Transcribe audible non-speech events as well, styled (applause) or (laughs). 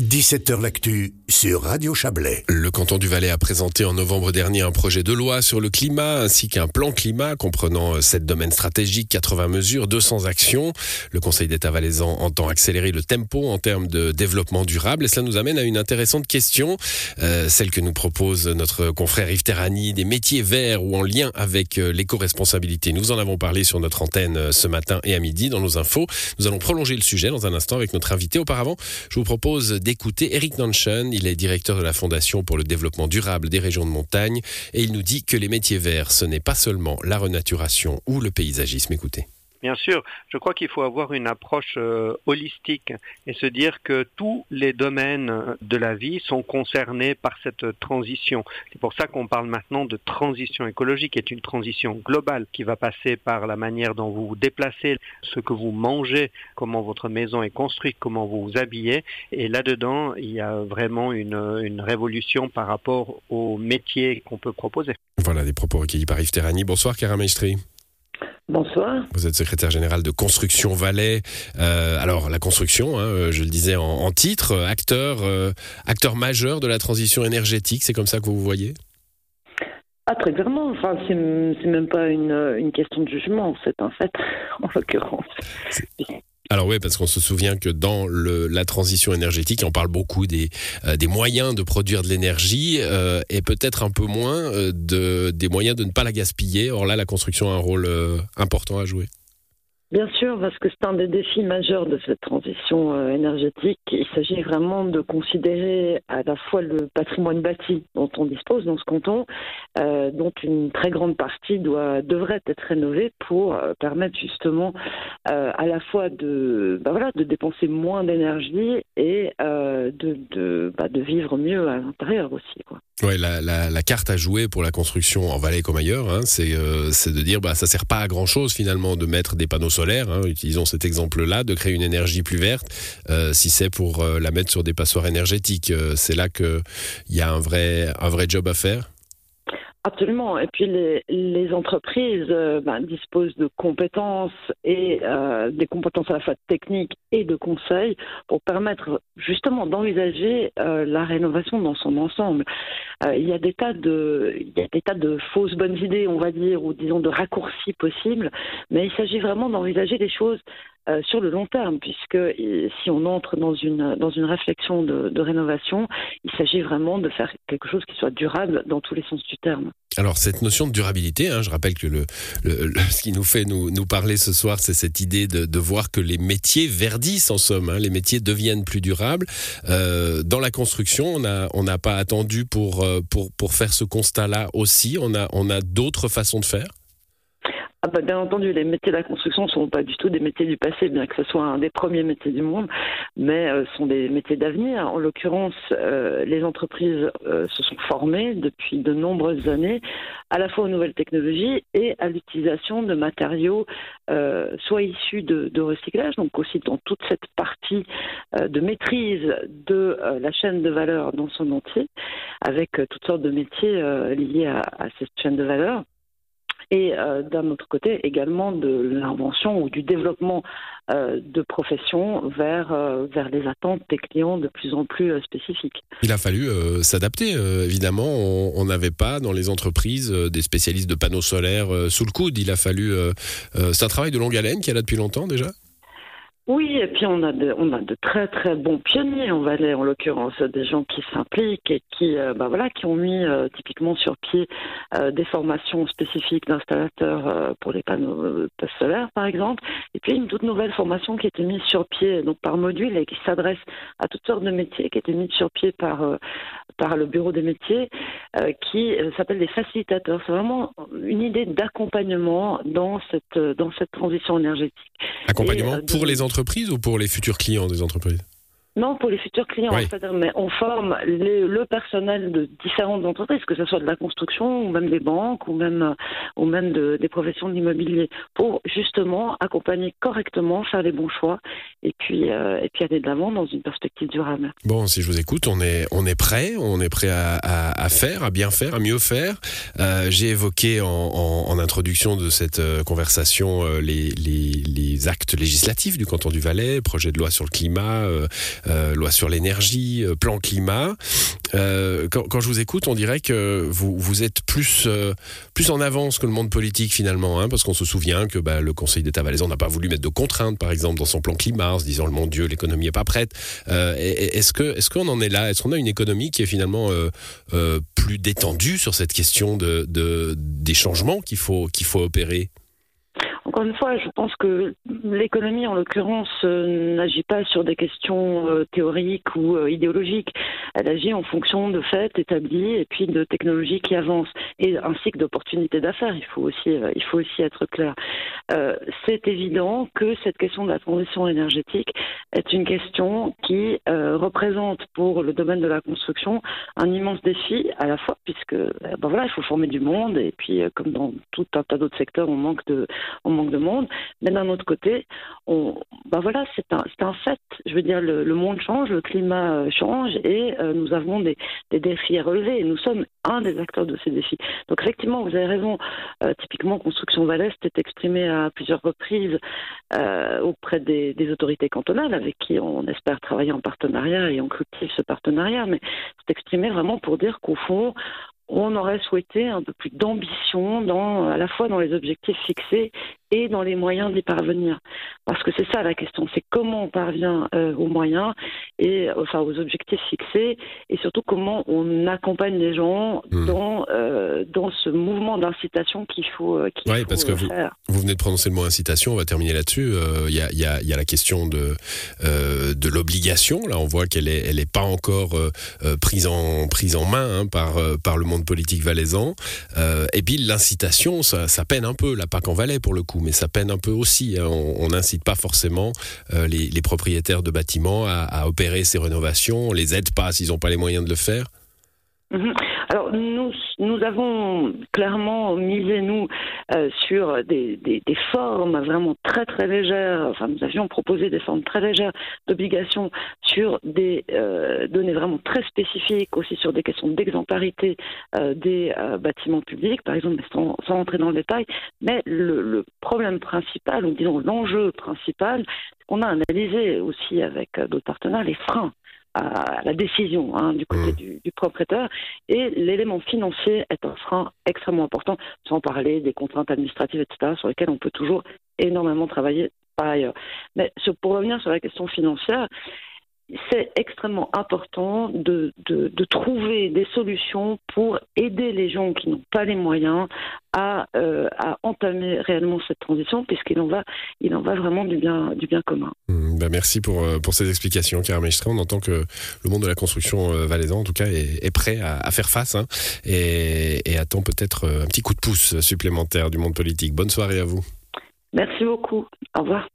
17h L'actu sur Radio Chablais. Le canton du Valais a présenté en novembre dernier un projet de loi sur le climat ainsi qu'un plan climat comprenant 7 domaines stratégiques, 80 mesures, 200 actions. Le Conseil d'État valaisan entend accélérer le tempo en termes de développement durable et cela nous amène à une intéressante question, euh, celle que nous propose notre confrère Yves Terrani, des métiers verts ou en lien avec euh, l'éco-responsabilité. Nous en avons parlé sur notre antenne euh, ce matin et à midi dans nos infos. Nous allons prolonger le sujet dans un instant avec notre invité. Auparavant, je vous propose d'écouter Eric Nanchen. Il est directeur de la Fondation pour le développement durable des régions de montagne et il nous dit que les métiers verts, ce n'est pas seulement la renaturation ou le paysagisme. Écoutez. Bien sûr, je crois qu'il faut avoir une approche euh, holistique et se dire que tous les domaines de la vie sont concernés par cette transition. C'est pour ça qu'on parle maintenant de transition écologique, qui est une transition globale qui va passer par la manière dont vous vous déplacez, ce que vous mangez, comment votre maison est construite, comment vous vous habillez. Et là-dedans, il y a vraiment une, révolution par rapport aux métiers qu'on peut proposer. Voilà des propos recueillis par Yves Terrani. Bonsoir, Karamestri. Bonsoir. Vous êtes secrétaire général de Construction Valais. Euh, alors la construction, hein, euh, je le disais en, en titre, euh, acteur, euh, acteur majeur de la transition énergétique, c'est comme ça que vous vous voyez? Ah, très clairement. Enfin, c'est même pas une, une, question de jugement, c'est un fait, en (laughs) l'occurrence. Alors oui, parce qu'on se souvient que dans le, la transition énergétique, on parle beaucoup des, euh, moyens de produire de l'énergie euh, et peut-être un peu moins euh, de, des moyens de ne pas la gaspiller. Or là, la construction a un rôle euh, important à jouer. Bien sûr, parce que c'est un des défis majeurs de cette transition euh, énergétique. Il s'agit vraiment de considérer à la fois le patrimoine bâti dont on dispose dans ce canton, euh, dont une très grande partie doit, devrait être rénovée pour euh, permettre justement euh, à la fois de, bah voilà, de dépenser moins d'énergie et euh, de, de, bah de, vivre mieux à l'intérieur aussi. Quoi. Ouais, la, la, carte à jouer pour la construction en Valais comme ailleurs, hein, c'est euh, de dire bah ça sert pas à grand chose finalement de mettre des panneaux solaire, hein, utilisons cet exemple-là, de créer une énergie plus verte, euh, si c'est pour euh, la mettre sur des passoires énergétiques. Euh, c'est là qu'il y a un vrai, un vrai job à faire Absolument. Et puis les, les entreprises euh, ben, disposent de compétences et euh, des compétences à la fois techniques et de conseils pour permettre justement d'envisager euh, la rénovation dans son ensemble. Il y a des tas de, il y a des tas de fausses bonnes idées, on va dire, ou disons de raccourcis possibles, mais il s'agit vraiment d'envisager les choses euh, sur le long terme, puisque si on entre dans une, dans une réflexion de, rénovation, il s'agit vraiment de faire quelque chose qui soit durable dans tous les sens du terme. Alors cette notion de durabilité, hein, je rappelle que ce qui nous fait nous, nous parler ce soir, c'est cette idée de, de, voir que les métiers verdissent en somme, hein, les métiers deviennent plus durables. Euh, dans la construction, on n'a on pas attendu pour, euh, pour, pour faire ce constat-là aussi, on a, on a d'autres façons de faire bah, bien entendu, les métiers de la construction ne sont pas du tout des métiers du passé, bien que ce soit un des premiers métiers du monde, mais euh, sont des métiers d'avenir. En l'occurrence, euh, les entreprises euh, se sont formées depuis de nombreuses années, à la fois aux nouvelles technologies et à l'utilisation de matériaux euh, soit issus de, recyclage, donc aussi dans toute cette partie de maîtrise de la chaîne de valeur dans son entier, avec toutes sortes de métiers liés à cette chaîne de valeur et euh, d'un autre côté également de l'invention ou du développement euh, de professions vers, euh, les attentes des clients de plus en plus euh, spécifiques. Il a fallu euh, s'adapter, évidemment. On n'avait pas dans les entreprises des spécialistes de panneaux solaires sous le coude. Il a fallu. C'est un travail de longue haleine qui est là depuis longtemps déjà? Oui, et puis on a de, on a de très très bons pionniers en Valais, en l'occurrence, des gens qui s'impliquent et qui, euh, bah voilà, qui ont mis euh, typiquement sur pied euh, des formations spécifiques d'installateurs euh, pour les panneaux solaires, par exemple, et puis une toute nouvelle formation qui a été mise sur pied donc par module et qui s'adresse à toutes sortes de métiers, qui a été mise sur pied par par le bureau des métiers, qui s'appelle des facilitateurs. C'est vraiment une idée d'accompagnement dans cette dans cette transition énergétique. Accompagnement et, pour les entreprises entreprises ou pour les futurs clients des entreprises? Non, pour les futurs clients, oui. mais on forme les, le personnel de différentes entreprises, que ce soit de la construction, ou même des banques, ou même, ou même de, des professions de l'immobilier, pour justement accompagner correctement, faire les bons choix, et puis, euh, et puis aller de l'avant dans une perspective durable. Bon, si je vous écoute, on est, on est prêt, on est prêt à, à, faire, à bien faire, à mieux faire. Euh, J'ai évoqué en, introduction de cette euh, conversation les, les, les, actes législatifs du canton du Valais, projet de loi sur le climat, loi sur l'énergie, plan climat. Quand, je vous écoute, on dirait que vous, vous êtes plus, plus en avance que le monde politique finalement, hein, parce qu'on se souvient que bah, le Conseil d'État valaisan n'a pas voulu mettre de contraintes, par exemple, dans son plan climat, en se disant, mon Dieu, l'économie n'est pas prête. est-ce que est-ce qu'on en est là? Est-ce qu'on a une économie qui est finalement plus détendue sur cette question de des changements qu'il faut qu'il faut opérer? Encore une fois, je pense que l'économie, en l'occurrence, euh, n'agit pas sur des questions euh, théoriques ou euh, idéologiques. Elle agit en fonction de faits établis et puis de technologies qui avancent et ainsi que d'opportunités d'affaires. Il faut aussi, il faut aussi être clair. C'est évident que cette question de la transition énergétique est une question qui représente pour le domaine de la construction un immense défi à la fois puisque ben voilà, il faut former du monde et puis comme dans tout un tas d'autres secteurs, on manque de de monde. Mais d'un autre côté, bah voilà, c'est un, un, fait. Je veux dire, le, monde change, le climat euh, change et euh, nous avons des, des, défis à relever nous sommes un des acteurs de ces défis. Donc effectivement, vous avez raison. Euh, typiquement, Construction Valais est exprimé à plusieurs reprises auprès des, autorités cantonales avec qui on espère travailler en partenariat et on cultive ce partenariat. Mais c'est exprimé vraiment pour dire qu'au fond, on aurait souhaité un peu plus d'ambition dans, à la fois dans les objectifs fixés et dans les moyens d'y parvenir. Parce que c'est ça la question, c'est comment on parvient euh, aux moyens et enfin aux objectifs fixés et surtout comment on accompagne les gens hmm. dans euh, dans ce mouvement d'incitation qu'il faut, euh, ouais, parce que vous, vous, venez de prononcer le mot incitation, on va terminer là-dessus. Il y, a, y, a, y, a, la question de de l'obligation. Là, on voit qu'elle est elle est pas encore prise en prise en main hein, par par le monde politique valaisan. et puis l'incitation, ça, ça peine un peu. La PAC en Valais pour le coup mais ça peine un peu aussi. Hein. On n'incite pas forcément euh, les, propriétaires de bâtiments à, opérer ces rénovations. On les aide pas s'ils n'ont pas les moyens de le faire. Mhm. Alors nous, nous avons clairement misé nous euh, sur des, des, formes vraiment très très légères. Enfin, nous avions proposé des formes très légères d'obligations sur des euh, données vraiment très spécifiques, aussi sur des questions d'exemplarité euh, des bâtiments publics, par exemple, sans, sans entrer dans le détail. Mais le, le problème principal, ou disons l'enjeu principal, qu'on a analysé aussi avec d'autres partenaires, les freins à la décision hein, du côté mmh. du, propriétaire. Et l'élément financier est un frein extrêmement important, sans parler des contraintes administratives, etc., sur lesquelles on peut toujours énormément travailler par ailleurs. Mais pour revenir sur la question financière, c'est extrêmement important de, de, trouver des solutions pour aider les gens qui n'ont pas les moyens à, euh, à entamer réellement cette transition, puisqu'il en va, il en va vraiment du bien, du bien commun. Mmh, bah merci pour, euh, pour ces explications, Karen On entend que le monde de la construction euh, valaisan, en tout cas, est, est prêt à, à, faire face hein, et, et attend peut-être un petit coup de pouce supplémentaire du monde politique. Bonne soirée à vous. Merci beaucoup. Au revoir.